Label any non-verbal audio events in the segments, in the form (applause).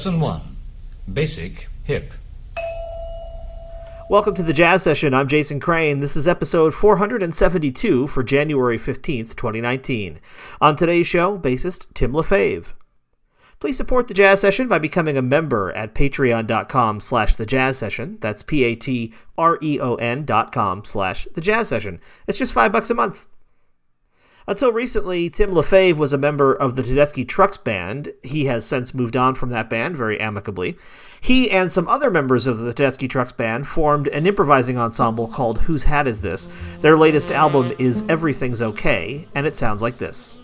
Lesson 1 Basic Hip. Welcome to the Jazz Session. I'm Jason Crane. This is episode 472 for January 15th, 2019. On today's show, bassist Tim Lefebvre. Please support the Jazz Session by becoming a member at patreon.com slash the jazz session. That's P-A-T-R-E-O-N dot com slash the jazz session. It's just five bucks a month. Until recently, Tim Lefebvre was a member of the Tedeschi Trucks Band. He has since moved on from that band very amicably. He and some other members of the Tedeschi Trucks Band formed an improvising ensemble called Whose Hat Is This? Their latest album is Everything's Okay, and it sounds like this.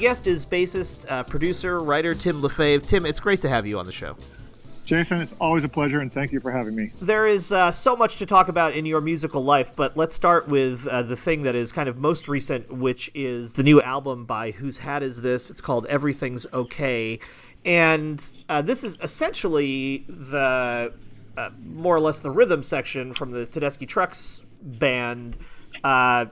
Guest is bassist, uh, producer, writer Tim Lefebvre. Tim, it's great to have you on the show. Jason, it's always a pleasure, and thank you for having me. There is uh, so much to talk about in your musical life, but let's start with uh, the thing that is kind of most recent, which is the new album by Whose Hat Is This? It's called Everything's Okay. And uh, this is essentially the uh, more or less the rhythm section from the Tedeschi Trucks band uh,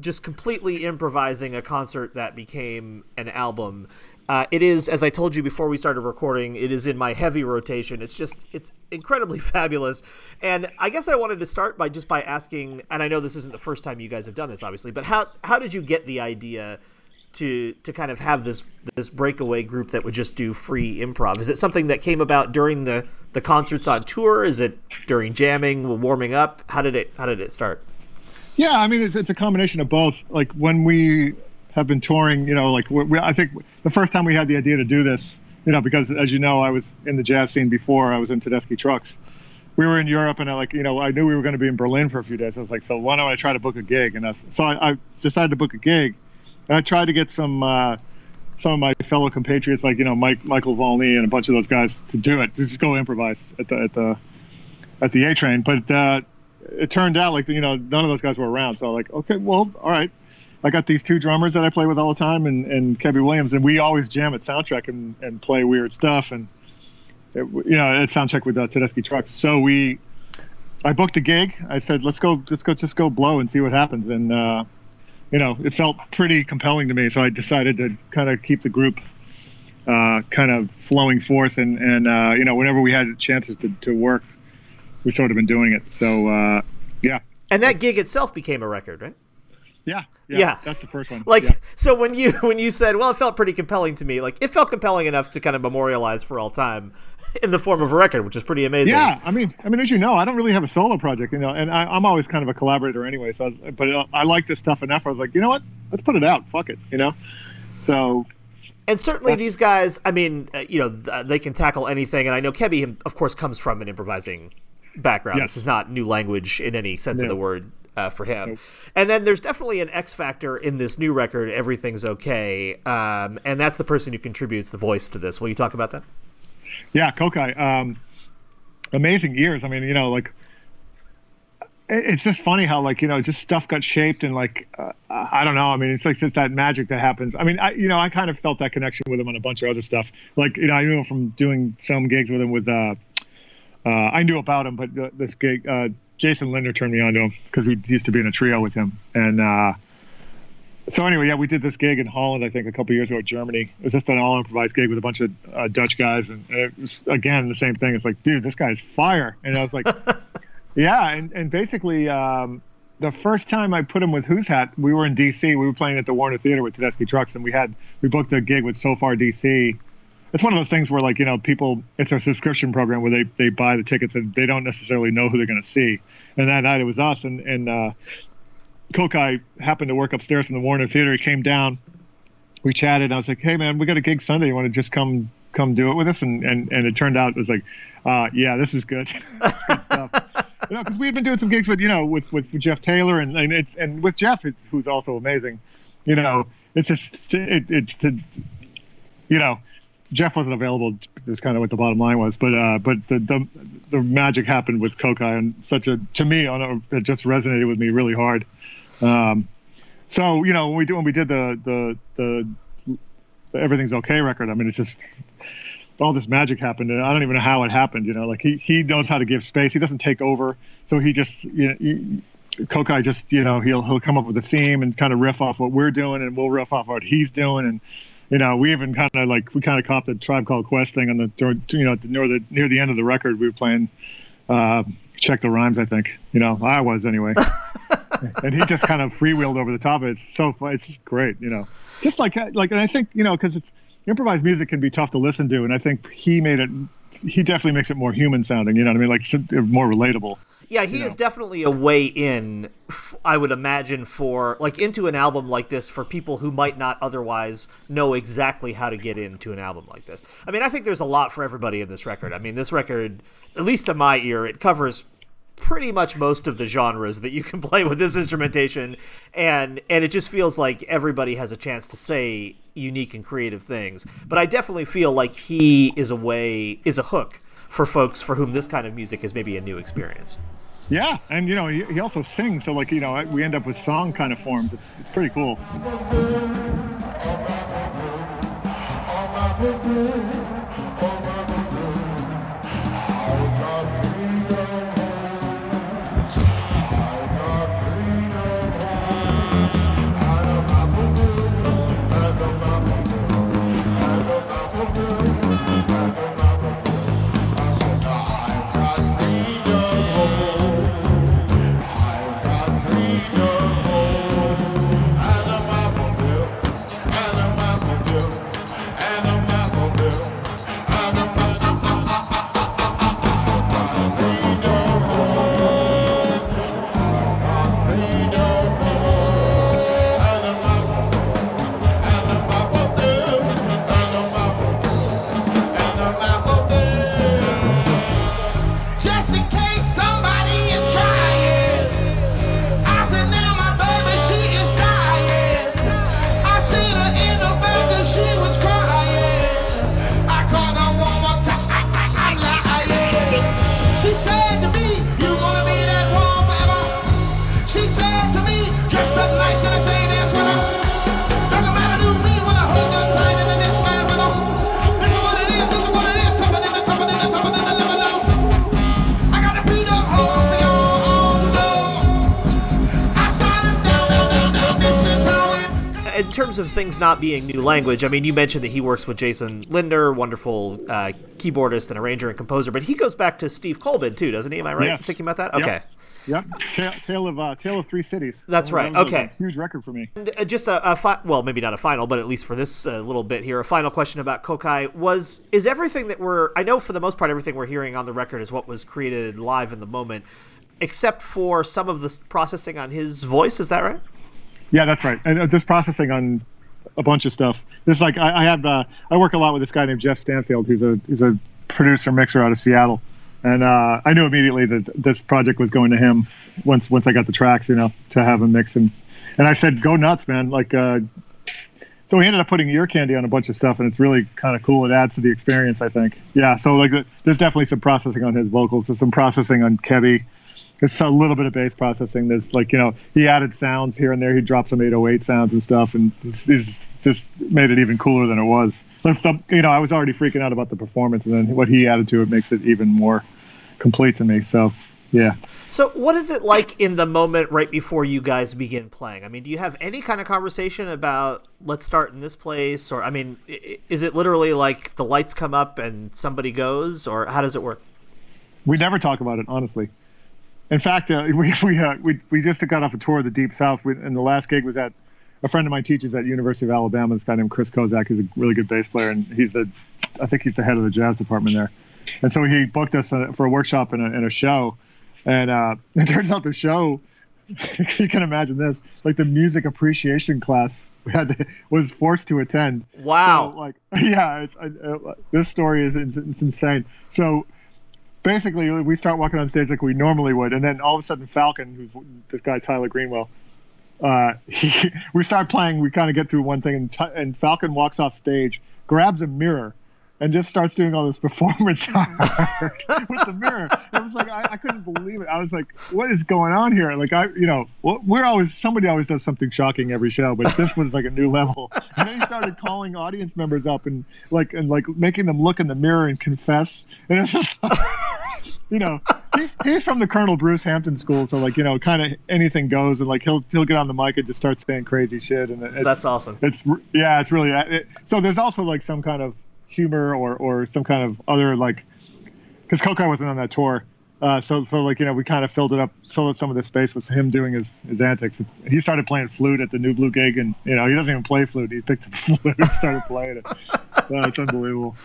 just completely improvising a concert that became an album. Uh, it is, as I told you before we started recording, it is in my heavy rotation. It's just, it's incredibly (laughs) fabulous. And I guess I wanted to start by just by asking, and I know this isn't the first time you guys have done this, obviously, but how how did you get the idea to to kind of have this this breakaway group that would just do free improv? Is it something that came about during the the concerts on tour? Is it during jamming, warming up? How did it how did it start? Yeah, I mean, it's, it's a combination of both. Like when we have been touring, you know, like we, I think the first time we had the idea to do this, you know, because as you know, I was in the jazz scene before I was in Tedeschi Trucks. We were in Europe, and I like, you know, I knew we were going to be in Berlin for a few days. I was like, so why don't I try to book a gig? And I, so I, I decided to book a gig, and I tried to get some uh, some of my fellow compatriots, like you know, Mike Michael Volney and a bunch of those guys, to do it, to just go improvise at the at the at the A train. But uh, it turned out like you know none of those guys were around. So like, okay, well, all right. I got these two drummers that I play with all the time, and and Kebbi Williams, and we always jam at soundcheck and and play weird stuff, and it, you know at soundcheck with uh, Tedeschi Trucks. So we, I booked a gig. I said, let's go, let's go, just go blow and see what happens, and uh, you know it felt pretty compelling to me. So I decided to kind of keep the group. Uh, kind of flowing forth, and and uh, you know, whenever we had chances to, to work, we've sort of been doing it. So uh, yeah. And that gig itself became a record, right? Yeah, yeah, yeah. that's the first one. Like, yeah. so when you (laughs) when you said, well, it felt pretty compelling to me. Like, it felt compelling enough to kind of memorialize for all time (laughs) in the form of a record, which is pretty amazing. Yeah, I mean, I mean, as you know, I don't really have a solo project, you know, and I, am always kind of a collaborator anyway. So, I, but uh, I like this stuff enough. I was like, you know what? Let's put it out. Fuck it, you know. So and certainly these guys, I mean, uh, you know, they can tackle anything. And I know Kebbi, of course, comes from an improvising background. Yes. This is not new language in any sense no. of the word uh, for him. Nope. And then there's definitely an X factor in this new record, Everything's Okay. Um, and that's the person who contributes the voice to this. Will you talk about that? Yeah, Kokayi. Um, amazing years. I mean, you know, like, it's just funny how like you know just stuff got shaped and like uh, I don't know I mean it's like just that magic that happens I mean I you know I kind of felt that connection with him on a bunch of other stuff like you know I knew him from doing some gigs with him with uh, uh, I knew about him, but this gig, uh, Jason Lindner turned me on to him because he used to be in a trio with him, and uh, so anyway, yeah, we did this gig in Holland, I think, a couple years ago, Germany. It was just an all improvised gig with a bunch of uh, Dutch guys, and, and, it was again the same thing. It's like, dude, this guy's fire, and I was like, (laughs) yeah, and and basically, um, the first time I put him with Whose Hat, we were in DC. We were playing at the Warner Theater with Tedeschi Trucks, and we had we booked a gig with Sofar DC. It's one of those things where, like, you know, people, it's a subscription program where they, they buy the tickets and they don't necessarily know who they're going to see. And that night it was us, and, and uh, Kokayi happened to work upstairs in the Warner Theater. He came down. We chatted. and I was like, "Hey, man, we got a gig Sunday. You want to just come come do it with us?" And and, and it turned out it was like, uh, "Yeah, this is good." (laughs) good you know, because we had been doing some gigs with you know with with Jeff Taylor and and and with Jeff, who's also amazing. You know, it's just it, it's to you know. Jeff wasn't available. Is kind of what the bottom line was, but uh, but the, the the magic happened with Kokayi, and such a to me, on a, it just resonated with me really hard. Um, so you know when we do when we did the the the, the everything's okay record, I mean it's just all this magic happened, and I don't even know how it happened. You know, like he he knows how to give space. He doesn't take over, so he just you know. He, Kokayi just you know he'll he'll come up with a theme and kind of riff off what we're doing, and we'll riff off what he's doing, and you know, we even kind of like we kind of caught the Tribe Called Quest thing on the you know near the near the end of the record. We were playing uh, check the rhymes. I think you know I was anyway. (laughs) and he just kind of freewheeled over the top of it. It's so fun. It's just great, you know. Just like like, and I think you know because it's improvised music can be tough to listen to, and I think he made it. He definitely makes it more human sounding. You know what I mean? Like uh, more relatable. Yeah, he is know? definitely a way in. I would imagine for like into an album like this for people who might not otherwise know exactly how to get into an album like this. I mean, I think there's a lot for everybody in this record. I mean, this record, at least to my ear, it covers pretty much most of the genres that you can (laughs) play with this instrumentation and and it just feels like everybody has a chance to say unique and creative things. But i definitely feel like he is a way is a hook for folks for whom this kind of music is maybe a new experience. Yeah and you know he, also sings so like you know we end up with song kind of forms. It's, it's pretty cool terms of things not being new language, I mean, you mentioned that he works with Jason Lindner, wonderful uh, keyboardist and arranger and composer, but he goes back to Steve Coleman too, doesn't he? Am I right yes. thinking about that? Okay. Yep. yep. Tale, of uh, Tale of Three Cities. That's right. That okay. huge record for me. And uh, just a, a fi- well, maybe not a final, but at least for this uh, little bit here, a final question about Kokayi was: Is everything that we're I know for the most part everything we're hearing on the record is what was created live in the moment, except for some of the processing on his voice. Is that right? Yeah, that's right. And uh, just processing on a bunch of stuff. There's like I, I have uh, I work a lot with this guy named Jeff Stanfield, who's a who's a producer mixer out of Seattle, and uh, I knew immediately that this project was going to him once once I got the tracks, you know, to have him mix and and I said, go nuts, man. Like, uh, so we ended up putting ear candy on a bunch of stuff, and it's really kind of cool. It adds to the experience, I think. Yeah. So like, there's definitely some processing on his vocals. There's some processing on Kebbi it's a little bit of bass processing. There's like you know he added sounds here and there. He dropped some 808 sounds and stuff, and it's, just made it even cooler than it was. The, you know I was already freaking out about the performance, and then what he added to it makes it even more complete to me. So Yeah. So, what is it like in the moment right before you guys begin playing? I mean, do you have any kind of conversation about let's start in this place, or I mean, is it literally like the lights come up and somebody goes, or how does it work? We never talk about it, honestly. In fact, uh, (laughs) we we, uh, we we just got off a tour of the Deep South, we, and the last gig was at a friend of mine teaches at University of Alabama. This guy named Chris Kozak, is a really good bass player, and he's the I think he's the head of the jazz department there. And so he booked us uh, for a workshop and a, a show, and uh, (laughs) it turns out the show. (laughs) you can imagine this, like the music appreciation class we had to, was forced to attend. Wow! So, like, yeah, it's, uh, this story is it's insane. So basically, we start walking on stage like we normally would, and then all of a sudden, Falcon, who's this guy Tyler Greenwell, uh, (laughs) he, we start playing. We kind of get through one thing, and, and Falcon walks off stage, grabs a mirror, and just starts doing all this (laughs) performance (laughs) art with the mirror. It was like I, I, couldn't believe it. I was like, "What is going on here?" Like I, you know, we're always somebody always does something shocking every show, but this was like a new level. And then he started calling audience members up and like and like making them look in the mirror and confess. And it's just, like, you know, he's, he's from the Colonel Bruce Hampton school, so like you know, kind of anything goes, and like he'll he'll get on the mic and just start saying crazy shit, and it's, that's awesome. It's yeah, it's really it, so. There's also like some kind of humor or or some kind of other like because Kokayi wasn't on that tour. Uh, so, so like you know, we kind of filled it up, filled up some of the space with him doing his, his antics. He started playing flute at the New Blue gig, and you know, he doesn't even play flute. He picked up the (laughs) flute and started playing it. Oh, it's unbelievable.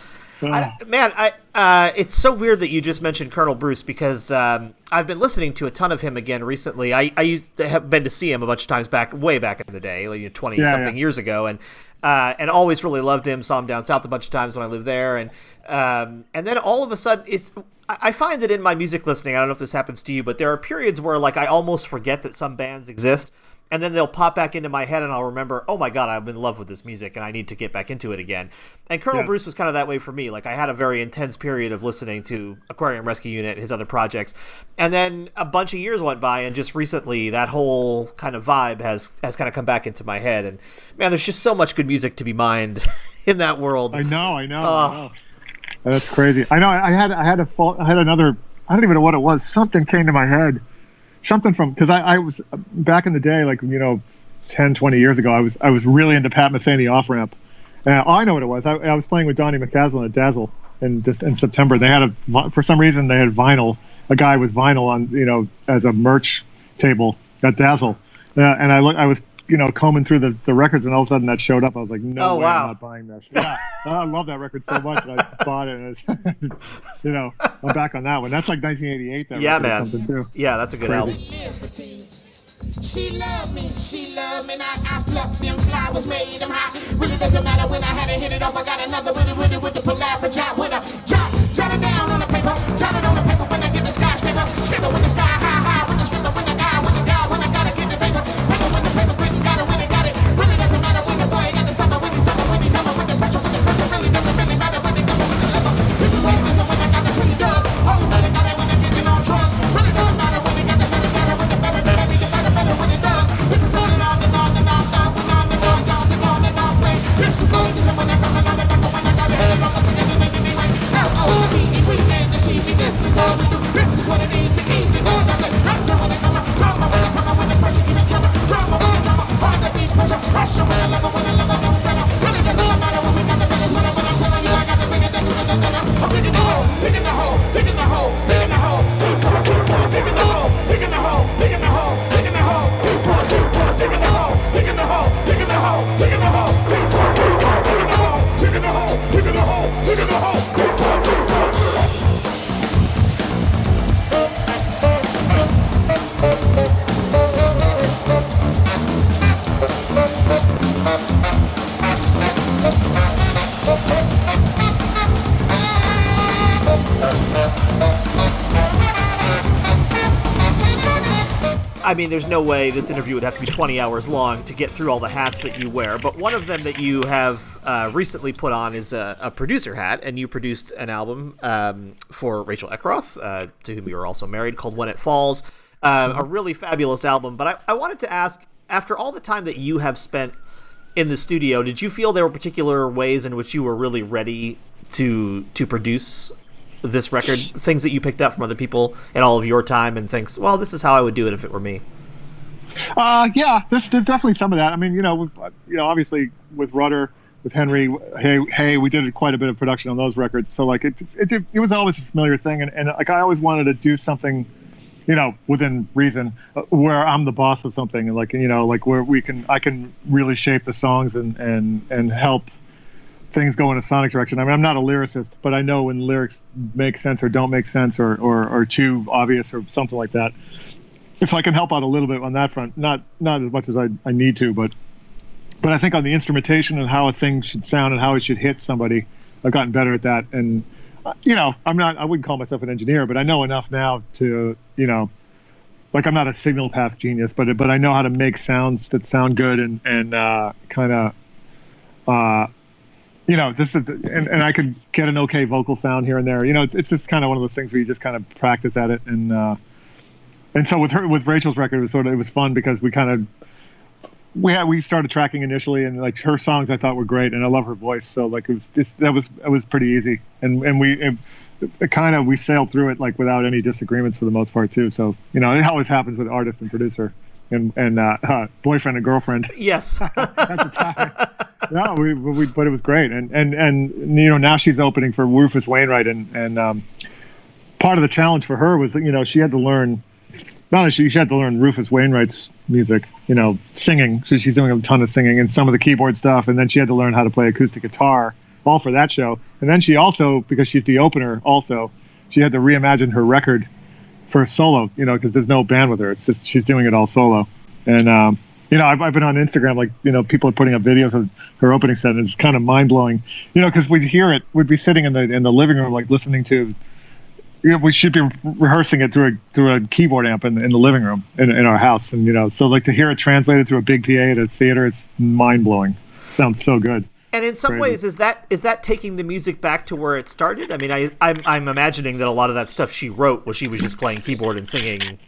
I, man, I uh, it's so weird that you just mentioned Colonel Bruce because um, I've been listening to a ton of him again recently. I, I used to have been to see him a bunch of times back, way back in the day, like twenty yeah, something yeah. years ago, and uh, and always really loved him. Saw him down south a bunch of times when I lived there, and um, and then all of a sudden, it's I find that in my music listening, I don't know if this happens to you, but there are periods where like I almost forget that some bands exist and then they'll pop back into my head and I'll remember, oh my god, I'm in love with this music and I need to get back into it again. And Colonel yeah. Bruce was kind of that way for me. Like I had a very intense period of listening to Aquarium Rescue Unit, his other projects, and then a bunch of years went by, and just recently that whole kind of vibe has has kind of come back into my head. And man, there's just so much good music to be mined (laughs) in that world. I know, I know, I know. That's crazy. I know. I had I had a I had another. I don't even know what it was. Something came to my head something from because I, I was back in the day, like you know, 10, 20 years ago, I was I was really into Pat Metheny off ramp. And I know what it was. I, I was playing with Donny McCaslin at Dazzle in in September. They had a for some reason they had vinyl, a guy with vinyl on you know as a merch table at Dazzle, uh, and I look I was you know, combing through the, the records, and all of a sudden that showed up. I was like, no oh, way, wow. I'm not buying that. Yeah, (laughs) I love that record so much, and I (laughs) bought it. And (laughs) you know, I'm back on that one. That's like 1988. That yeah, man. Too. Yeah, that's a good Crazy. album. She loved me, she loved me, I, I plucked them flowers, made them hot. Really doesn't matter when I had to hit it off. I got another with it, with it, with the palaver job, with a drop, jot it down on the paper, jot it on the paper when I get the skyscraper, skipper when the sky I mean, there's no way this interview would have to be 20 hours long to get through all the hats that you wear. But one of them that you have uh, recently put on is a, a, producer hat, and you produced an album um, for Rachel Eckroth, uh, to whom you are also married, called When It Falls. Uh, a really fabulous album. But I, I wanted to ask, after all the time that you have spent in the studio, did you feel there were particular ways in which you were really ready to to produce this record? Things that you picked up from other people in all of your time, and thinks, well, this is how I would do it if it were me. Uh, yeah, there's, there's definitely some of that. I mean, you know, you know, obviously with Rudder, with Henry, hey, hey, we did quite a bit of production on those records. So like, it, it, it, it was always a familiar thing, and, and like I always wanted to do something, you know, within reason, uh, where I'm the boss of something, and like, you know, like where we can, I can really shape the songs and and and help things go in a sonic direction. I mean, I'm not a lyricist, but I know when lyrics make sense or don't make sense or or, or too obvious or something like that so I can help out a little bit on that front. Not not as much as I, I need to, but but I think on the instrumentation and how a thing should sound and how it should hit somebody, I've gotten better at that. And uh, you know, I'm not I wouldn't call myself an engineer, but I know enough now to you know, like I'm not a signal path genius, but but I know how to make sounds that sound good and and uh, kind of. Uh, you know, just and, and I could get an okay vocal sound here and there. You know, it's just kind of one of those things where you just kind of practice at it and uh, and so with her with Rachel's record, it was sort of it was fun because we kind of we had we started tracking initially, and like her songs I thought were great, and I love her voice. So like it was it's, that was it was pretty easy, and and we. It, it kind of we sailed through it like without any disagreements for the most part too. So you know it always happens with artist and producer and and uh, uh, (laughs) boyfriend and girlfriend. Yes. (laughs) time. No, we, we but it was great, and and and you know now she's opening for Rufus Wainwright, and and um, part of the challenge for her was that you know she had to learn not only she, she had to learn Rufus Wainwright's music, you know, singing. So she's doing a ton of singing and some of the keyboard stuff, and then she had to learn how to play acoustic guitar, all for that show. And then she also, because she's the opener, also she had to reimagine her record for solo, you know, because there's no band with her. It's just she's doing it all solo. And um, you know, I've, I've been on Instagram, like you know, people are putting up videos of her opening set, and it's kind of mind blowing, you know, because we'd hear it, we'd be sitting in the in the living room, like listening to you know, we should be rehearsing it through a through a keyboard amp in, in the living room in, in our house, and you know, so like to hear it translated through a big PA at a theater, it's mind blowing. Sounds so good. And in some Crazy. ways, is that is that taking the music back to where it started? I mean, I I'm, I'm imagining that a lot of that stuff she wrote was she was just playing keyboard and singing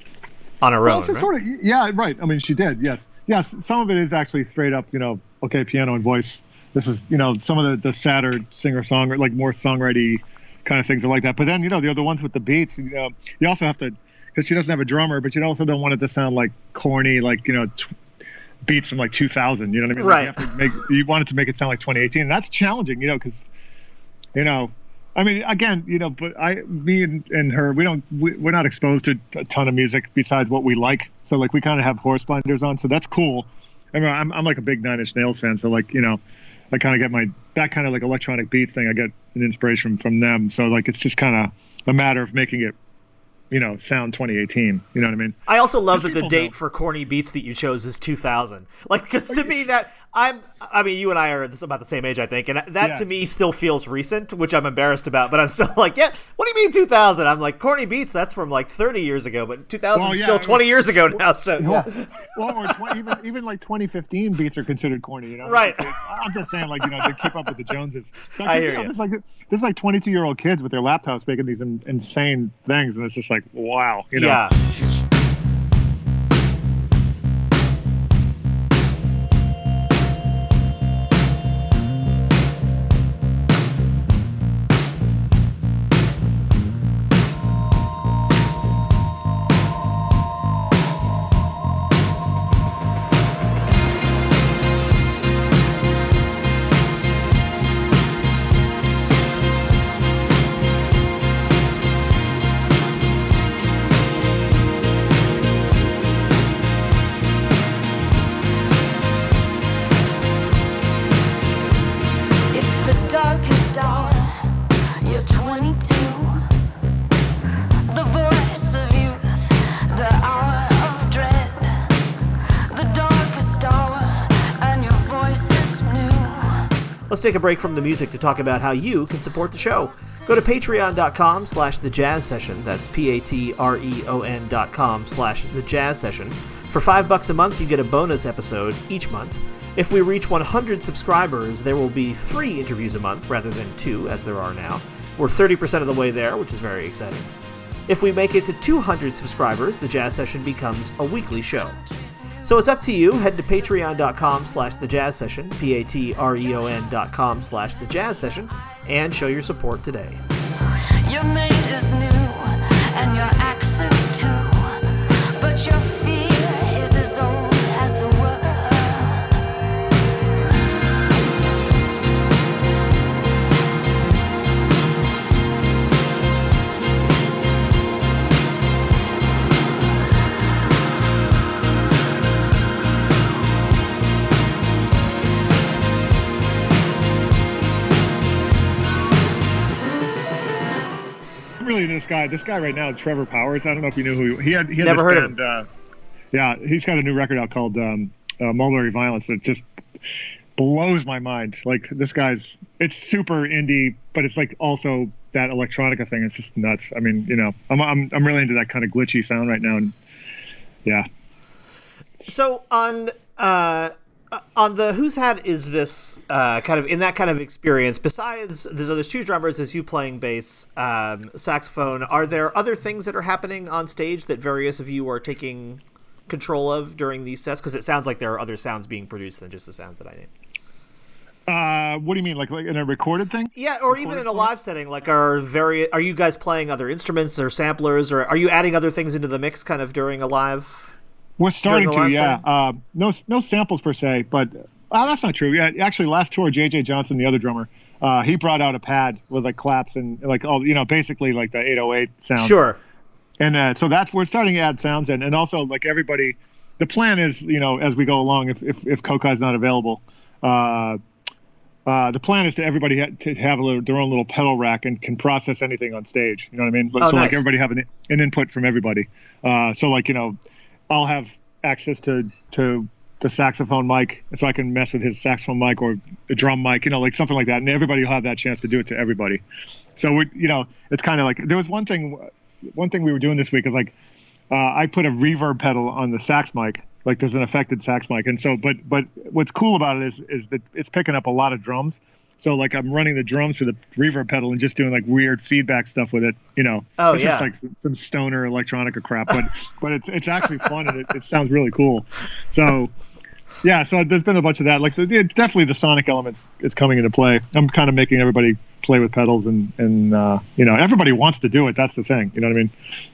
on her Well, own. right? sort of yeah, right. I mean, she did. Yes, yes. Some of it is actually straight up, you know, okay, piano and voice. This is, you know, some of the the sadder singer song like more songwriting kind of things are like that. But then, you know, the other ones with the beats, you know, you also have to because she doesn't have a drummer, but you also don't want it to sound like corny, like you know. T- beats from like 2000 you know what i mean Like, Right. you, have to make, you want it to make it sound like 2018 and that's challenging you know because you know i mean again you know but i me and, and her we don't we, we're not exposed to a ton of music besides what we like so like we kind of have horse blinders on so that's cool. I mean i'm, I'm like a big nine inch nails fan so like you know i kind of get my that kind of like electronic beat thing i get an inspiration from them. So like it's just kind of a matter of making it you know sound 2018 you know what i mean I also love that the date know. for corny beats that you chose is 2000. Like, because to oh, me that I'm, I mean, you and I are about the same age, I think, and that Yeah. to me still feels recent, which I'm embarrassed about. But I'm still (laughs) like, yeah, what do you mean 2000? I'm like, corny beats, that's from like 30 years ago, but 2000 Well, is yeah, still it was- 20 years ago (laughs) now. So yeah. (laughs) well, or 20, even even like 2015 beats are considered corny. You know, Right. I'm just saying, like you know, to keep up with the Joneses. So, I you hear know, you. There's like there's like 22 year old kids with their laptops making these in, insane things, and it's just like wow. You know? Yeah. Let's take a break from the music to talk about how you can support the show. Go to patreon.com slash the jazz session. That's P-A-T-R-E-O-N dot com slash the jazz session. For five bucks a month, you get a bonus episode each month. If we reach 100 subscribers, there will be three interviews a month rather than two, as there are now. We're 30% of the way there, which is very exciting. If we make it to 200 subscribers, the jazz session becomes a weekly show. So it's up to you. Head to patreon.com slash the jazz session, P-A-T-R-E-O-N dot com slash the jazz session, and show your support today. Your is new, and your accent too. But your this guy. This guy right now, Trevor Powers. I don't know if you knew who he, he had. He had Never heard of band, Uh, yeah, he's got a new record out called um, uh, Mulberry Violence. That just blows my mind. Like this guy's, it's super indie, but it's like also that electronica thing. It's just nuts. I mean, you know, I'm I'm I'm really into that kind of glitchy sound right now, and yeah. So on uh, on the whose hat is this uh, kind of in that kind of experience? Besides, there's there's two drummers, there's you playing bass, um, saxophone. Are there other things that are happening on stage that various of you are taking control of during these sets? Because it sounds like there are other sounds being produced than just the sounds that I name. Uh, what do you mean, like like in a recorded thing? Yeah, or even in a live setting, like are very are you guys playing other instruments or samplers, or are you adding other things into the mix, kind of during a live? We're starting to, yeah. Uh, no, no samples per se, but uh, that's not true. Yeah, actually, last tour, JJ Johnson, the other drummer, uh, he brought out a pad with like claps and like all, you know, basically like the 808 sound. Sure. And uh, so that's we're starting to add sounds in, and also like everybody. The plan is, you know, as we go along, if if, if Kokayi's not available, uh, uh, the plan is to everybody ha- to have a little, their own little pedal rack and can process anything on stage. You know what I mean? Oh, so like everybody have an, an input from everybody. Uh, so like you know, I'll have access to to the saxophone mic, so I can mess with his saxophone mic or the drum mic, you know, like something like that, and everybody will have that chance to do it to everybody. So we, you know, it's kind of like there was one thing, one thing we were doing this week is like uh, I put a reverb pedal on the sax mic, like there's an affected sax mic, and so but but what's cool about it is is that it's picking up a lot of drums. So like I'm running the drums through the reverb pedal and just doing like weird feedback stuff with it, you know. Oh, it's yeah. just like some stoner electronica crap, but (laughs) but it's it's actually fun and it, it sounds really cool. So yeah, so there's been a bunch of that. Like it's definitely the sonic elements is coming into play. I'm kind of making everybody play with pedals and and uh, you know everybody wants to do it. That's the thing. You know what I mean?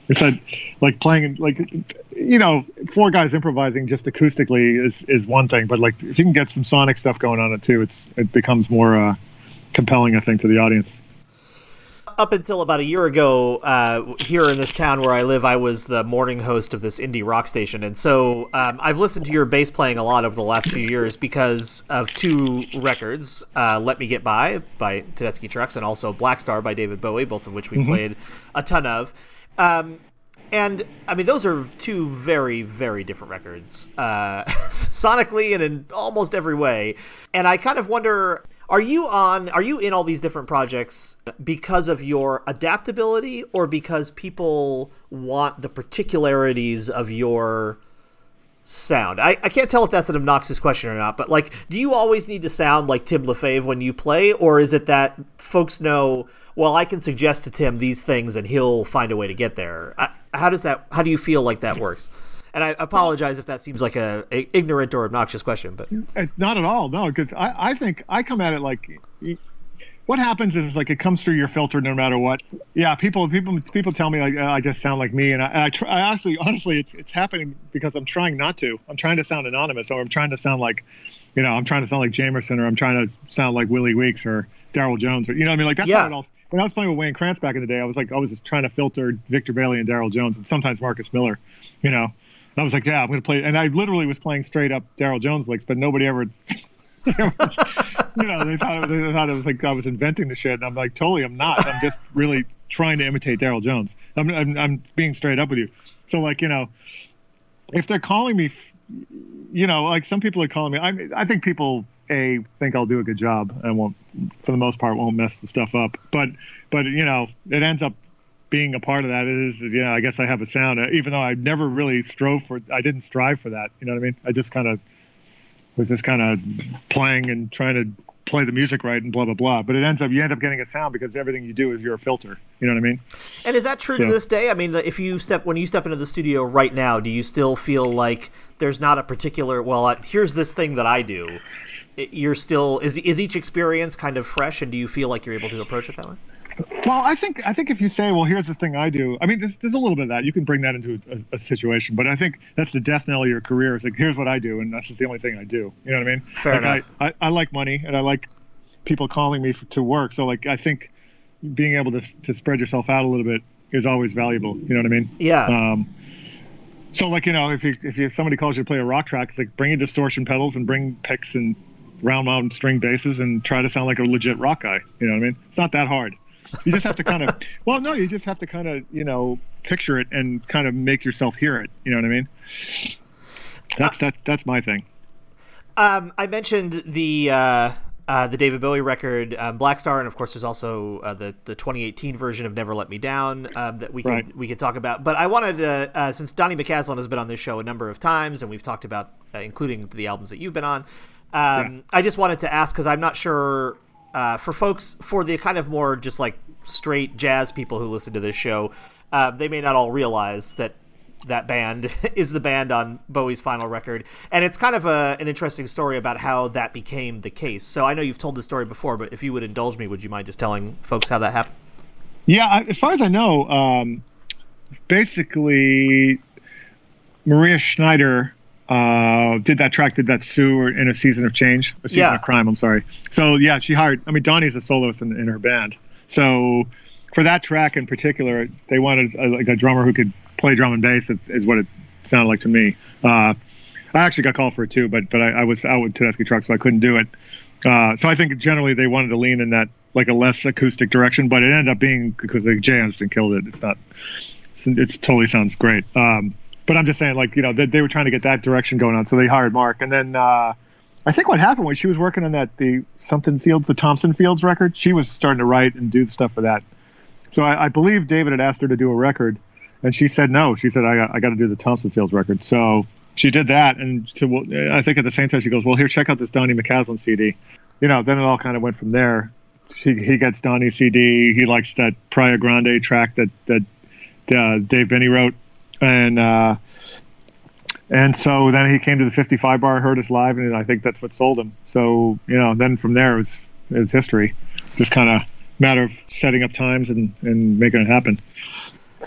It's that like playing like you know four guys improvising just acoustically is is one thing, but like if you can get some sonic stuff going on it too, it's it becomes more uh, compelling, I think, to the audience. Up until about a year ago, uh, here in this town where I live, I was the morning host of this indie rock station, and so um, I've listened to your bass playing a lot over the last few years because of two records: uh, "Let Me Get By" by Tedeschi Trucks, and also "Black Star" by David Bowie, both of which we played a ton of. Um, and I mean, those are two very, very different records, uh, (laughs) sonically and in almost every way. And I kind of wonder: Are you on? Are you in all these different projects because of your adaptability, or because people want the particularities of your sound? I, I can't tell if that's an obnoxious question or not, but like, do you always need to sound like Tim Lefebvre when you play, or is it that folks know? Well, I can suggest to Tim these things, and he'll find a way to get there. I, how does that? How do you feel like that works? And I apologize if that seems like a, a ignorant or obnoxious question, but It's not at all, no, because I, I think I come at it like what happens is like it comes through your filter no matter what. Yeah, people people people tell me like uh, I just sound like me, and I, and I, try, I actually honestly it's it's happening because I'm trying not to. I'm trying to sound anonymous, or I'm trying to sound like, you know, I'm trying to sound like Jamerson, or I'm trying to sound like Willie Weeks or Darryl Jones, or you know, what I mean, like that's Yeah. it all. When I was playing with Wayne Krantz back in the day, I was like I was just trying to filter Victor Bailey and Darryl Jones, and sometimes Marcus Miller, you know. I was like, yeah, I'm gonna play, and I literally was playing straight up Darryl Jones licks, but nobody ever (laughs) you know, they thought, it, they thought it was like I was inventing the shit, and I'm like, totally, I'm not. I'm just really trying to imitate Darryl Jones. I'm, I'm, I'm being straight up with you. So, like, you know, if they're calling me, you know, like some people are calling me. I, I think people a think I'll do a good job and won't, for the most part, won't mess the stuff up. But, but you know, it ends up being a part of that is, you know, I guess I have a sound, uh, even though I never really strove for, I didn't strive for that. You know what I mean? I just kind of was just kind of playing and trying to play the music right and blah blah blah. But it ends up you end up getting a sound because everything you do is your filter. You know what I mean? And is that true to this day? I mean, if you step when you step into the studio right now, do you still feel like there's not a particular? Well, here's this thing that I do. You're still is is each experience kind of fresh, and do you feel like you're able to approach it that way? Well, I think I think if you say, "Well, here's the thing I do," I mean, there's, there's a little bit of that. You can bring that into a, a, situation, but I think that's the death knell of your career. It's like, here's what I do, and that's just the only thing I do. You know what I mean? Fair like enough. I, I, I like money, and I like people calling me f to work. So, like, I think being able to to spread yourself out a little bit is always valuable. You know what I mean? Yeah. Um, so, like, you know, if you if you, somebody calls you to play a rock track, it's like bring your distortion pedals and bring picks and round mountain string basses and try to sound like a legit rock guy. You know what I mean? It's not that hard. You just have to kind of, well, no, you just have to kind of, you know, picture it and kind of make yourself hear it. You know what I mean? That's that, that's my thing. Um, I mentioned the uh, uh, the David Bowie record, um, Black Star, and of course, there's also uh, the the 2018 version of Never Let Me Down um, that we could Right. we could talk about. But I wanted to, uh, since Donny McCaslin has been on this show a number of times, and we've talked about, uh, including the albums that you've been on. Um, I just wanted to ask because I'm not sure uh, for folks for the kind of more just like straight jazz people who listen to this show, uh, they may not all realize that that band (laughs) is the band on Bowie's final record, and it's kind of a, an interesting story about how that became the case. So I know you've told the story before, but if you would indulge me, would you mind just telling folks how that happened? Yeah, as far as I know, um, basically, Maria Schneider uh, did that track, did that Sue in a season of change, a season Yeah. of crime. I'm sorry. So yeah, she hired. I mean, Donny's a soloist in, in her band. So for that track in particular, they wanted a, like a drummer who could play drum and bass. Is, is what it sounded like to me. Uh, I actually got called for it too, but but I, I was out with Tedeschi Truck, so I couldn't do it. Uh, so I think generally they wanted to lean in that like a less acoustic direction, but it ended up being because like, Jay Anderson killed it. It's not. It totally sounds great. Um, but I'm just saying, like you know, they, they were trying to get that direction going on, so they hired Mark, and then uh, I think what happened was she was working on that the something Fields, the Thompson Fields record. She was starting to write and do the stuff for that. So I, I believe David had asked her to do a record, and she said no. She said I got I got to do the Thompson Fields record. So she did that, and to, I think at the same time she goes, well, here, check out this Donny McCaslin CD. You know, then it all kind of went from there. He gets Donny's CD. He likes that Praia Grande track that that uh, Dave Binney wrote, and uh, and so then he came to the 55 bar, heard us live, and I think that's what sold him. So you know, then from there it was it was history. Just kind of matter of setting up times and and making it happen.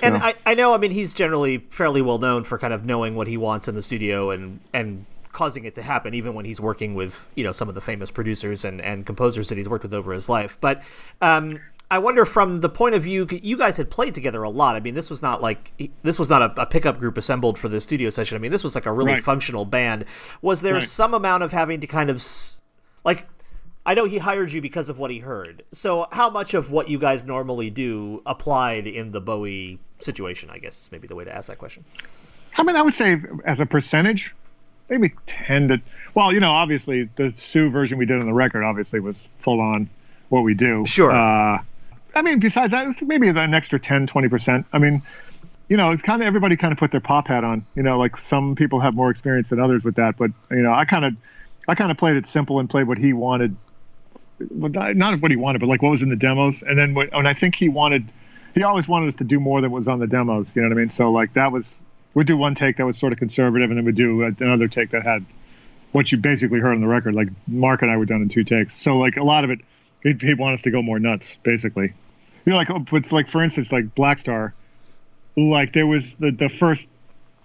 And I, I know, I mean, he's generally fairly well known for kind of knowing what he wants in the studio and and causing it to happen, even when he's working with you know some of the famous producers and and composers that he's worked with over his life. But um, I wonder, from the point of view, you guys had played together a lot. I mean, this was not like this was not a, a pickup group assembled for the studio session. I mean, this was like a really Right. functional band. Was there Right. some amount of having to kind of like? I know he hired you because of what he heard. So, how much of what you guys normally do applied in the Bowie situation? I guess is maybe the way to ask that question. I mean, I would say as a percentage, maybe 10 to. Well, you know, obviously the Sue version we did on the record obviously was full on what we do. Sure. Uh, I mean, besides that, maybe an extra 10, 20%. I mean, you know, it's kind of everybody kind of put their pop hat on. You know, like some people have more experience than others with that, but you know, I kind of, I kind of played it simple and played what he wanted. Well, not what he wanted, but like what was in the demos, and then what, and I think he wanted, he always wanted us to do more than was on the demos. You know what I mean? So like that was, we'd do one take that was sort of conservative, and then we'd do uh, another take that had what you basically heard on the record. Like Mark and I were done in two takes. So like a lot of it, he'd, he'd want us to go more nuts, basically. You know, like oh, with like for instance, like Black Star, like there was the the first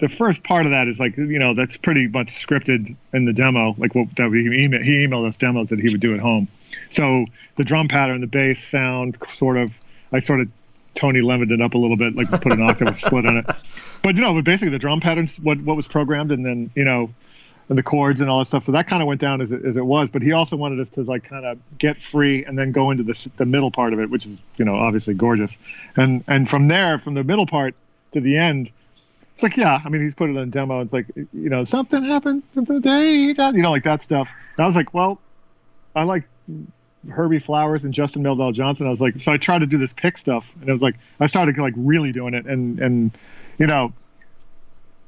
the first part of that is like you know that's pretty much scripted in the demo like what that we email, he emailed us demos that he would do at home. So the drum pattern the bass sound sort of i sort of tony lemoned it up a little bit like put an octave split on it. (laughs) But you know but basically the drum patterns what what was programmed and then you know and the chords and all that stuff so that kind of went down as it, as it was but he also wanted us to like kind of get free and then go into the, the middle part of it which is you know obviously gorgeous and and from there from the middle part to the end it's like, yeah, I mean, he's put it in demo. It's like, you know, something happened the day, he died," you know, like that stuff. And I was like, well, I like Herbie Flowers and Justin Melville Johnson. I was like, so I tried to do this pick stuff, and it was like, I started like really doing it, and and you know,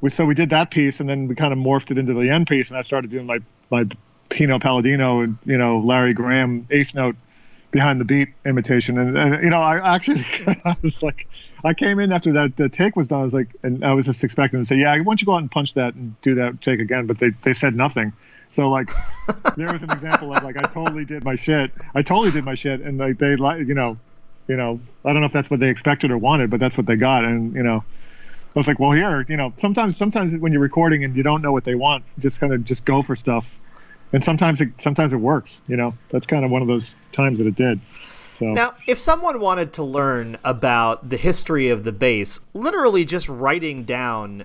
we so we did that piece, and then we kind of morphed it into the end piece, and I started doing my my Pino Palladino and you know Larry Graham eighth note behind the beat imitation, and, and you know, I actually (laughs) I was like. I came in after that the take was done. I was like, and I was just expecting them to say, "Yeah, why don't you go out and punch that and do that take again?" But they they said nothing. So like, (laughs) there was an example of like I totally did my shit. I totally did my shit, and like they like you know, You know, I don't know if that's what they expected or wanted, but that's what they got. And you know, I was like, well, here, you know, sometimes sometimes when you're recording and you don't know what they want, just kind of just go for stuff. And sometimes it sometimes it works. You know, that's kind of one of those times that it did. So Now, if someone wanted to learn about the history of the bass, literally just writing down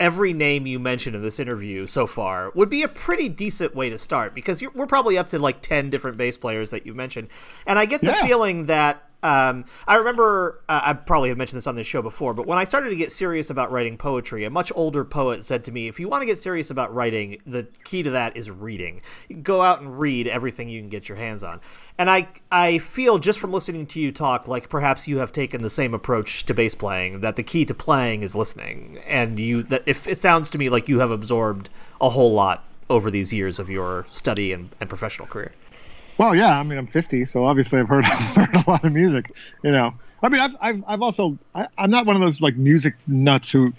every name you mentioned in this interview so far would be a pretty decent way to start because you're, we're probably up to like 10 different bass players that you mentioned. And I get the Yeah. feeling that um, I remember, uh, I probably have mentioned this on this show before, but when I started to get serious about writing poetry, a much older poet said to me, if you want to get serious about writing, the key to that is reading. Go out and read everything you can get your hands on. And I, I feel just from listening to you talk, like perhaps you have taken the same approach to bass playing, that the key to playing is listening. And you, that if it sounds to me like you have absorbed a whole lot over these years of your study and, and professional career. Well, yeah. I mean, I'm 50, so obviously I've heard, (laughs) heard a lot of music. You know, I mean, I've I've, I've also I, I'm not one of those like music nuts who,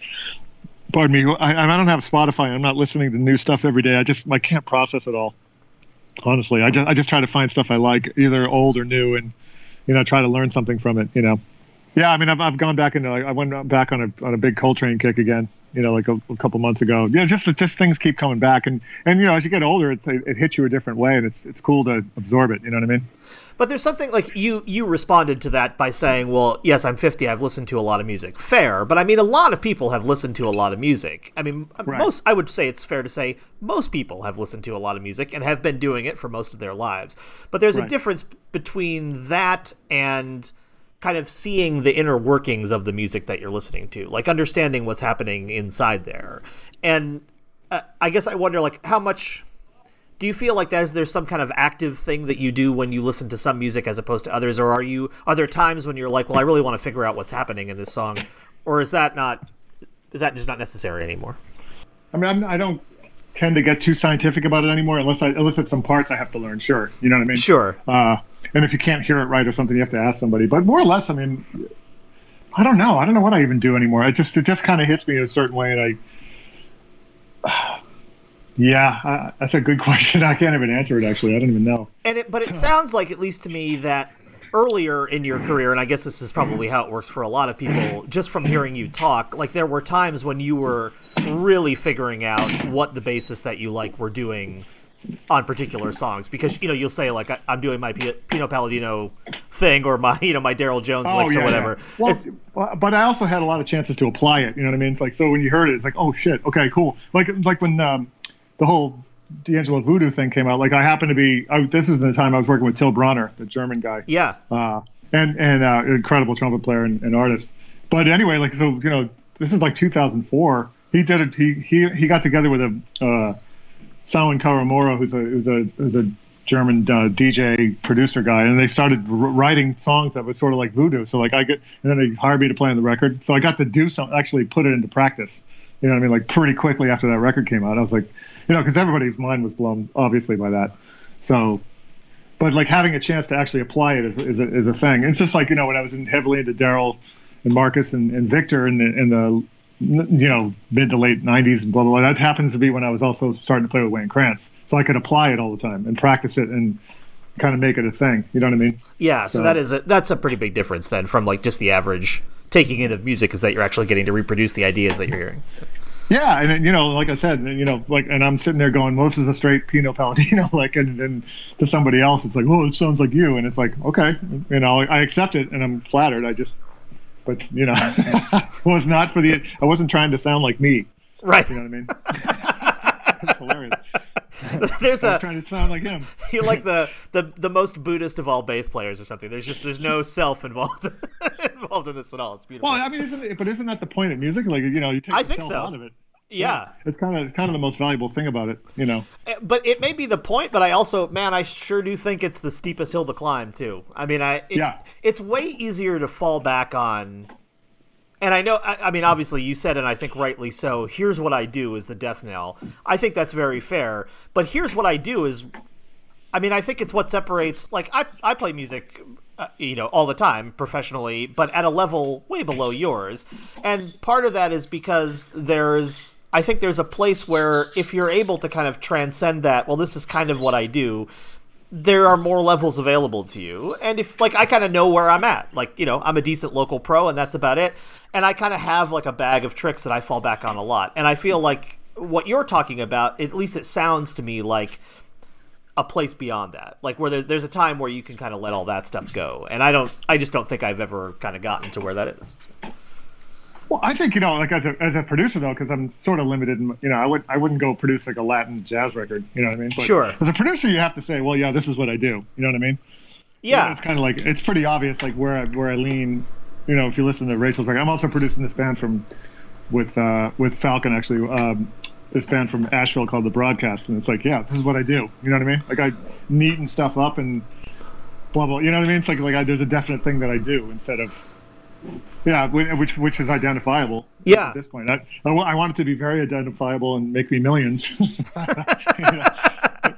pardon me, I, I don't have Spotify. I'm not listening to new stuff every day. I just I can't process it all. Honestly, I just I just try to find stuff I like, either old or new, and you know, try to learn something from it. You know. Yeah, I mean, I've, I've gone back into I went back on a on a big Coltrane kick again. You know, like a, a couple months ago. Yeah, just just things keep coming back, and and you know, as you get older, it, it hits you a different way, and it's it's cool to absorb it. You know what I mean? But there's something like you you responded to that by saying, "Well, yes, I'm 50. I've listened to a lot of music." Fair, but I mean, a lot of people have listened to a lot of music. I mean, Right. most I would say it's fair to say most people have listened to a lot of music and have been doing it for most of their lives. But there's a difference between that and kind of seeing the inner workings of the music that you're listening to, like understanding what's happening inside there. And uh, I guess I wonder, like, how much do you feel like there's there's some kind of active thing that you do when you listen to some music as opposed to others, or are you are there times when you're like, well, I really want to figure out what's happening in this song, or is that not is that just not necessary anymore? I mean, I'm, I don't tend to get too scientific about it anymore, unless I unless it's some parts I have to learn. Sure, you know what I mean? Sure. Uh, and if you can't hear it right or something, you have to ask somebody. But more or less, I mean, I don't know. I don't know what I even do anymore. It just it just kind of hits me in a certain way, and I. (sighs) Yeah, I, that's a good (laughs) question. I can't even answer it. Actually, I don't even know. And it, but it sounds like, at least to me, that earlier in your career, and I guess this is probably how it works for a lot of people, just from hearing you talk, like there were times when you were really figuring out what the basis that you like were doing on particular songs because you know you'll say like I, I'm doing my P- Pino Palladino thing or my (laughs) you know my Darryl Jones licks or whatever. Oh, It's- well, but I also had a lot of chances to apply it. You know what I mean? It's like so when you heard it, it's like, oh shit, okay, cool. Like like when um, the whole D'Angelo Voodoo thing came out. Like I happened to be. I, this is the time I was working with Till Bronner, the German guy. yeah, uh, and and uh, incredible trumpet player and, and artist. But anyway, like so, you know, this is like 2004. He did it. He he he got together with a uh, Samon Kawamura, who's a who's a who's a German uh, DJ producer guy, and they started r- writing songs that was sort of like voodoo. So like I get, and then they hired me to play on the record. So I got to do some, actually put it into practice. You know what I mean? Like pretty quickly after that record came out, I was like, you know, because everybody's mind was blown obviously by that. So but like having a chance to actually apply it is, is, a, is a thing. It's just like you know when I was in heavily into Darryl and Marcus and, and Victor in the in the you know mid to late '90s and blah blah blah. That happens to be when I was also starting to play with Wayne Krantz, so I could apply it all the time and practice it and kind of make it a thing. You know what I mean? yeah. So, So- that is a, that's a pretty big difference then from like just the average taking in of music is that you're actually getting to reproduce the ideas that you're hearing. Yeah, and then, you know, like I said, you know, like, and I'm sitting there going, "Well, this is a straight Pino Palladino," (laughs) like, and then to somebody else, it's like, "Oh, it sounds like you," and it's like, okay, you know, I accept it, and I'm flattered. I just, but you know, (laughs) was not for the. I wasn't trying to sound like me. Right. You know what I mean? (laughs) It's hilarious. There's I was a trying to sound like him. (laughs) you're like the, the the most Buddhist of all bass players or something. There's just there's no self involved involved in this at all. It's beautiful. Well, I mean, isn't it, but isn't that the point of music? Like, you know, you take I the think self so. out of it. Yeah. It's kind of kind of the most valuable thing about it. You know. but it may be the point but i also man i sure do think it's the steepest hill to climb too i mean i it, Yeah. it's way easier to fall back on and i know I, I mean obviously you said and i think rightly so here's what i do is the death knell i think that's very fair but here's what i do is I mean, I think it's what separates. Like, I I play music, uh, you know, all the time professionally, but at a level way below yours. And part of that is because there's, I think there's a place where if you're able to kind of transcend that, well, this is kind of what I do. there are more levels available to you. And if like I kind of know where I'm at, like you know, I'm a decent local pro, and that's about it. And I kind of have like a bag of tricks that I fall back on a lot. And I feel like what you're talking about, at least it sounds to me like a place beyond that, like where there's, there's a time where you can kind of let all that stuff go. And I don't, I just don't think I've ever kind of gotten to where that is. Well, I think you know, like as a as a producer though, because I'm sort of limited. In, you know, I would I wouldn't go produce like a Latin jazz record. You know what I mean? But Sure. As a producer, you have to say, well, yeah, this is what I do. You know what I mean? Yeah. It's kind of like it's pretty obvious, like where I, where I lean. You know, if you listen to Rachel's record, I'm also producing this band from with uh, with Falcon actually. Um, this band from Asheville called The Broadcast, and it's like, yeah, this is what I do. You know what I mean? Like I neaten stuff up and blah blah. You know what I mean? It's like like I, there's a definite thing that I do instead of yeah, which which is identifiable. Yeah. At this point, I, I want it to be very identifiable and make me millions. (laughs)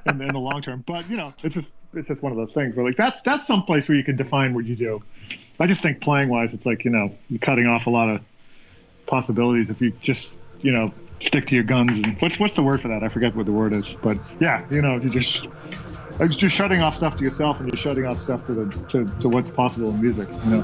in, in the long term, but you know, it's just it's just one of those things where like that's that's some place where you can define what you do. I just think playing wise, it's like you know, you're cutting off a lot of possibilities if you just you know stick to your guns. And what's what's the word for that? I forget what the word is, but yeah, you know, you just it's just shutting off stuff to yourself and you're shutting off stuff to the to, to what's possible in music. You know.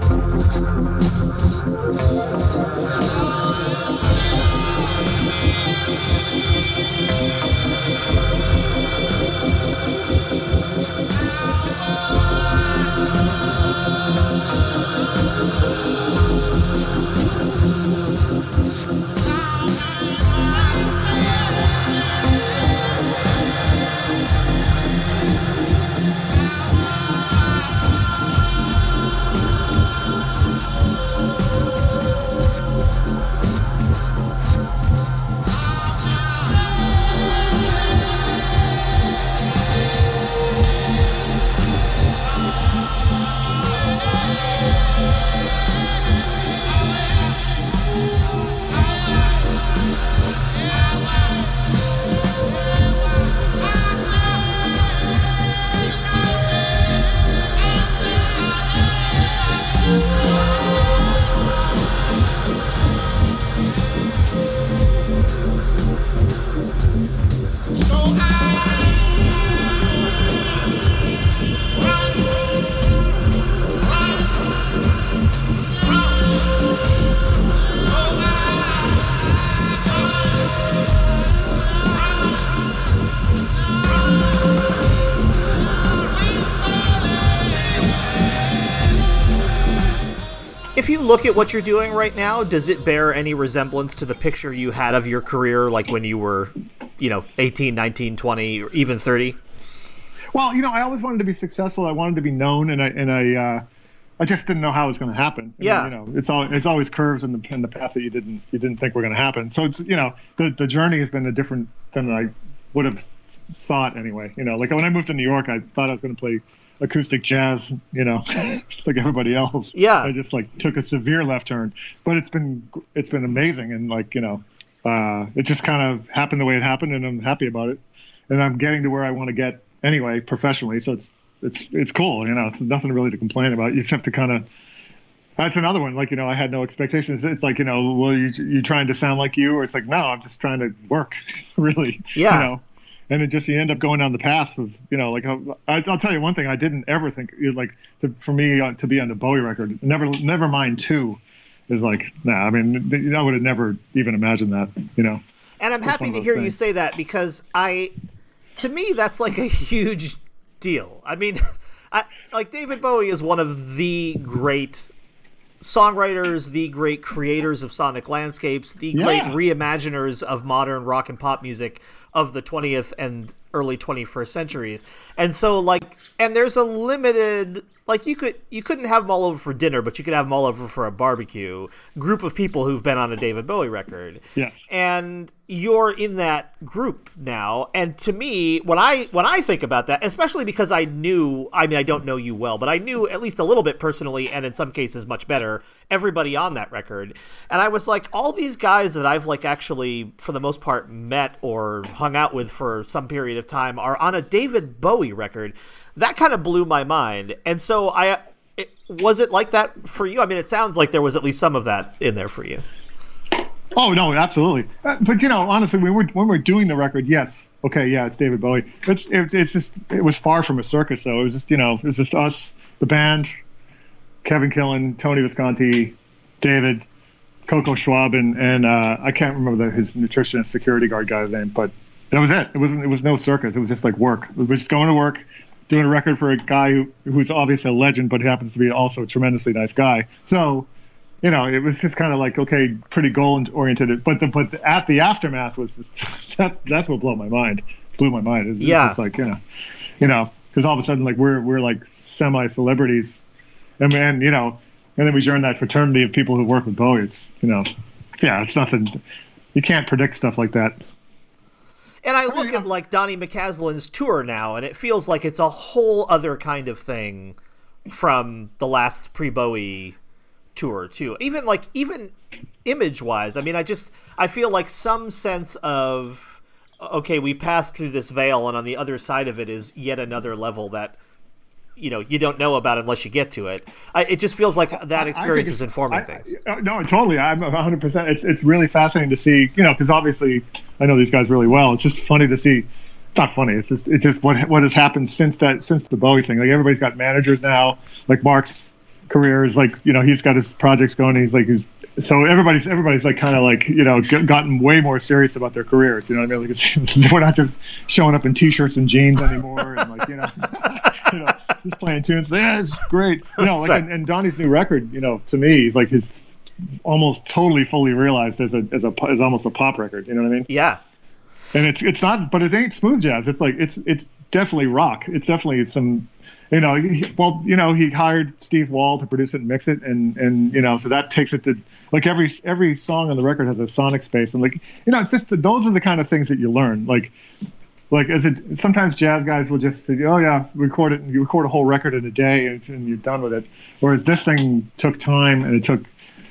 Look at what you're doing right now, does it bear any resemblance to the picture you had of your career, like when you were, you know, 18, 19, 20, or even 30? Well, you know, I always wanted to be successful. I wanted to be known, and I and I uh, I just didn't know how it was going to happen. Yeah. you know, it's all it's always curves in the in the path that you didn't you didn't think were going to happen. So it's you know the the journey has been a different than I would have thought anyway. You know, like when I moved to New York, I thought I was going to play acoustic jazz. You know, (laughs) like everybody else. Yeah. I just like took a severe left turn, but it's been it's been amazing, and like you know, uh, it just kind of happened the way it happened, and I'm happy about it and I'm getting to where I want to get anyway professionally. So it's it's it's cool. You know, it's nothing really to complain about. You just have to kind of. That's another one. Like you know, I had no expectations. It's like you know, well, you you trying to sound like you, or it's like no, I'm just trying to work, (laughs) really. Yeah. You know, and it just you end up going down the path of you know, like I, I'll tell you one thing. I didn't ever think like to, for me uh, to be on the Bowie record. Never, never mind two. Is like, nah. I mean, I would have never even imagined that. You know. And I'm happy to hear you say that because I, to me, that's like a huge deal. I mean, (laughs) I like David Bowie is one of the great songwriters, the great creators of sonic landscapes, the great Yeah. reimaginers of modern rock and pop music of the 20th and early 21st centuries. And so like and there's a limited like you could you couldn't have them all over for dinner, but you could have them all over for a barbecue. Group of people who've been on a David Bowie record. Yeah. And you're in that group now. And to me, when I when I think about that, especially because I knew I mean I don't know you well, but I knew at least a little bit personally and in some cases much better everybody on that record. And I was like all these guys that I've like actually for the most part met or hung out with for some period of time are on a David Bowie record. That kind of blew my mind. And so I it, was it like that for you? I mean, it sounds like there was at least some of that in there for you. Oh no, absolutely. Uh, but you know, honestly, when we're when we're doing the record, yes, okay, yeah, it's David Bowie. It's it, it's just it was far from a circus though. It was just you know it was just us, the band, Kevin Killen, Tony Visconti, David, Coco Schwab, and and uh, I can't remember the, his nutritionist security guard guy's name, but that was it. It wasn't it was no circus. It was just like work. It was just going to work, doing a record for a guy who who's obviously a legend, but happens to be also a tremendously nice guy. So you know, it was just kind of like okay, pretty goal oriented. But the but the, at the aftermath was just, (laughs) that that's what blew my mind. Blew my mind. It's, Yeah. it's like you know, you know, because all of a sudden like we're we're like semi celebrities, and then you know, and then we join that fraternity of people who work with Bowie. It's you know, yeah, it's nothing. You can't predict stuff like that. And I look at like Donny McCaslin's tour now, and it feels like it's a whole other kind of thing from the last pre Bowie tour too. Even like even image wise, I mean, I just I feel like some sense of okay, we passed through this veil, and on the other side of it is yet another level that you know you don't know about unless you get to it. I, it just feels like that experience is informing I- things. uh, no, totally. I'm 100. percent It's it's really fascinating to see. You know, because obviously I know these guys really well. It's just funny to see. It's not funny. It's just it's just what what has happened since that since the Bowie thing. Like everybody's got managers now. Like Mark's career is like you know he's got his projects going. He's like he's so everybody's everybody's like kind of like you know g- gotten way more serious about their careers. You know what I mean? Like it's, (laughs) we're not just showing up in t-shirts and jeans anymore, and like you know, (laughs) just playing tunes. Yeah, it's great. (laughs) You know, like and, and Donny's new record, you know, to me, like his almost totally fully realized as a as a as almost a pop record. You know what I mean? Yeah, and it's it's not, but it ain't smooth jazz. It's like it's it's definitely rock. It's definitely some, you know, he, well, you know, he hired Steve Wall to produce it and mix it, and and you know, so that takes it to like every every song on the record has a sonic space, and like you know, it's just those are the kind of things that you learn, like. Like as it, sometimes jazz guys will just say, "Oh yeah, record it." You record a whole record in a day, and, and you're done with it. Whereas this thing took time, and it took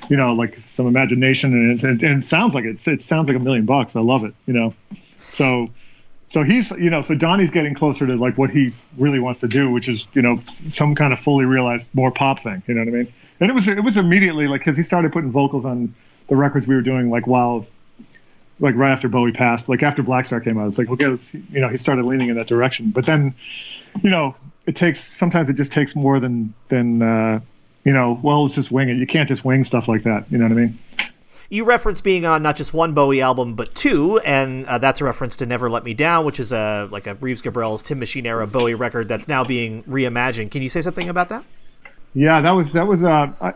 you know, like some imagination, and it, and, and it sounds like it. It sounds like a million bucks. I love it. You know, so so he's you know, so Donny's getting closer to like what he really wants to do, which is you know some kind of fully realized more pop thing. You know what I mean? And it was it was immediately like because he started putting vocals on the records we were doing like while like right after Bowie passed, like after Blackstar came out, it's like okay, you know, he started leaning in that direction. But then, you know, it takes sometimes it just takes more than than uh, you know. Well, let's just wing it. You can't just wing stuff like that. You know what I mean? you reference being on not just one Bowie album but two, and uh, that's a reference to "Never Let Me Down," which is a like a Reeves Gabrels Tin Machine era Bowie record that's now being reimagined. Can you say something about that? Yeah, that was that was uh, I,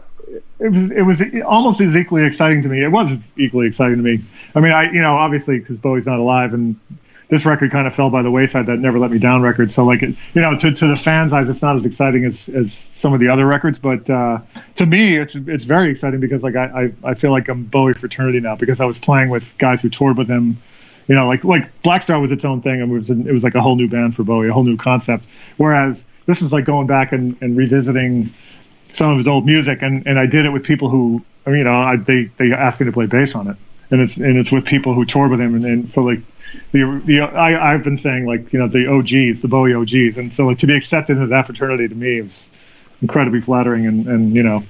it was it was almost as equally exciting to me. It was equally exciting to me. I mean, I you know obviously because Bowie's not alive, and this record kind of fell by the wayside. That Never Let Me Down record. So like it, you know, to to the fans' eyes, it's not as exciting as as some of the other records, but uh, to me, it's it's very exciting because like I, I I feel like I'm Bowie fraternity now because I was playing with guys who toured with him. You know, like like Blackstar was its own thing, and it was it was like a whole new band for Bowie, a whole new concept. Whereas this is like going back and, and revisiting some of his old music, and, and I did it with people who, you know, I, they they asked me to play bass on it, and it's and it's with people who toured with him, and, and so like the the I I've been saying like you know the OGs, the Bowie OGs, and so like, to be accepted into that fraternity to me is incredibly flattering, and and you know.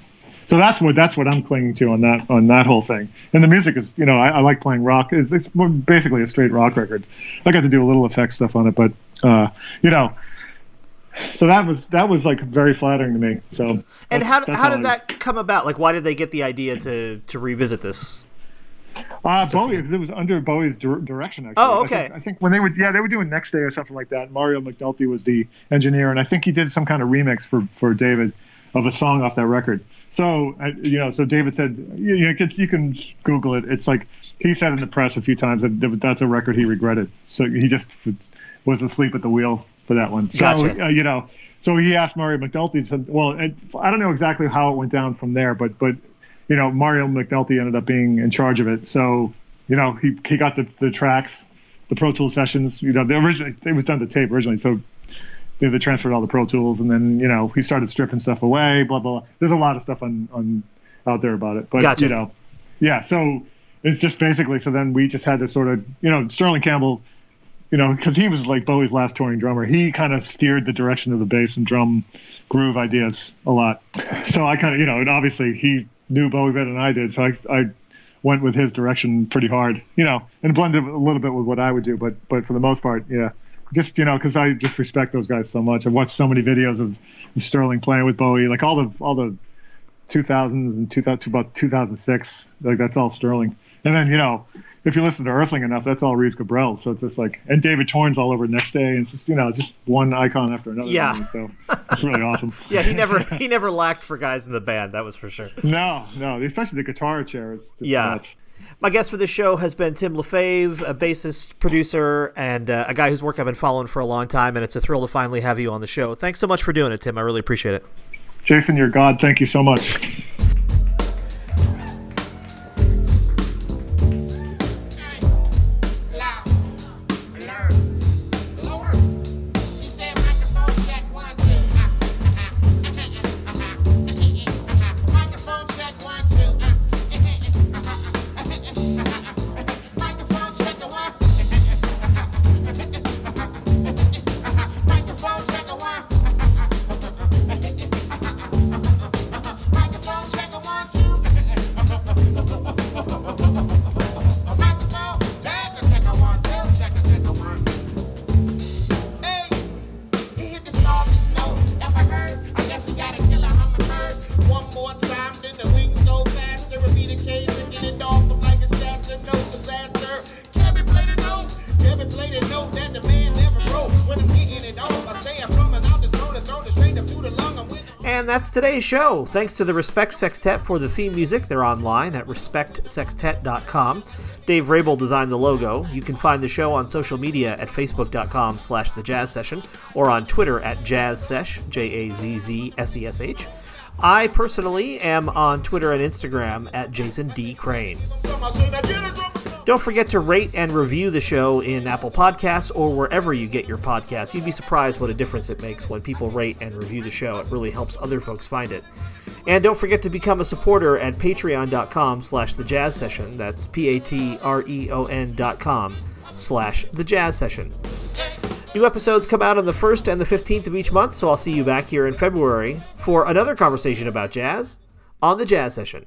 So that's what that's what I'm clinging to on that on that whole thing. And the music is, you know, I, I like playing rock. It's, it's basically a straight rock record. I got to do a little effect stuff on it, but uh, you know, so that was that was like very flattering to me. So And how, how did I- that come about? Like, why did they get the idea to to revisit this? Uh, Bowie. It was under Bowie's dir- direction. Actually. Oh, I think, okay. I think when they would, yeah, they were doing Next Day or something like that. Mario McNulty was the engineer, and I think he did some kind of remix for for David of a song off that record. So I, you know, so David said, you, you, can, you can Google it. It's like he said in the press a few times that that's a record he regretted. So he just was asleep at the wheel for that one. So Gotcha. uh, you know, so he asked Mario McNulty. Said, well, I don't know exactly how it went down from there, but but you know, Mario McNulty ended up being in charge of it. So, you know, he, he got the, the tracks, the Pro Tool sessions, you know, they originally, it was done to tape originally. So they, they transferred all the Pro Tools and then, you know, he started stripping stuff away, blah, blah, blah. There's a lot of stuff on, on out there about it, but Gotcha. you know, yeah. So it's just basically, so then we just had to sort of, you know, Sterling Campbell, you know, because he was like Bowie's last touring drummer. He kind of steered the direction of the bass and drum groove ideas a lot. So I kind of, you know, and obviously he knew Bowie better than I did. So I, I went with his direction pretty hard, you know, and blended a little bit with what I would do. But but for the most part, yeah, just you know, because I just respect those guys so much. I've watched so many videos of, of Sterling playing with Bowie, like all the all the 2000s and 2000 about 2006, like that's all Sterling. And then you know, if you listen to Earthling enough, that's all Reeves Gabrels. So it's just like, and David Torn's all over next day, and it's just you know, just one icon after another. Yeah. me, So it's really awesome. (laughs) Yeah, he never (laughs) he never lacked for guys in the band. That was for sure. No, no, especially the guitar chair is Yeah. nuts. My guest for this show has been Tim Lefebvre, a bassist, producer, and uh, a guy whose work I've been following for a long time. And it's a thrill to finally have you on the show. Thanks so much for doing it, Tim. I really appreciate it. Jason, you're God. Thank you so much. Today's show. Thanks to the Respect Sextet for the theme music. They're online at respectsextet.com. Dave Rabel designed the logo. You can find the show on social media at facebook.com slash the jazz session or on Twitter at jazzsesh, J-A-Z-Z-S-E-S-H. I personally am on Twitter and Instagram at Jason D. Crane. Don't forget to rate and review the show in Apple Podcasts or wherever you get your podcasts. You'd be surprised what a difference it makes when people rate and review the show. It really helps other folks find it. And don't forget to become a supporter at patreon.com slash the jazz session. That's P-A-T-R-E-O-N dot com slash the jazz session. New episodes come out on the 1st and the 15th of each month, so I'll see you back here in February for another conversation about jazz on the jazz session.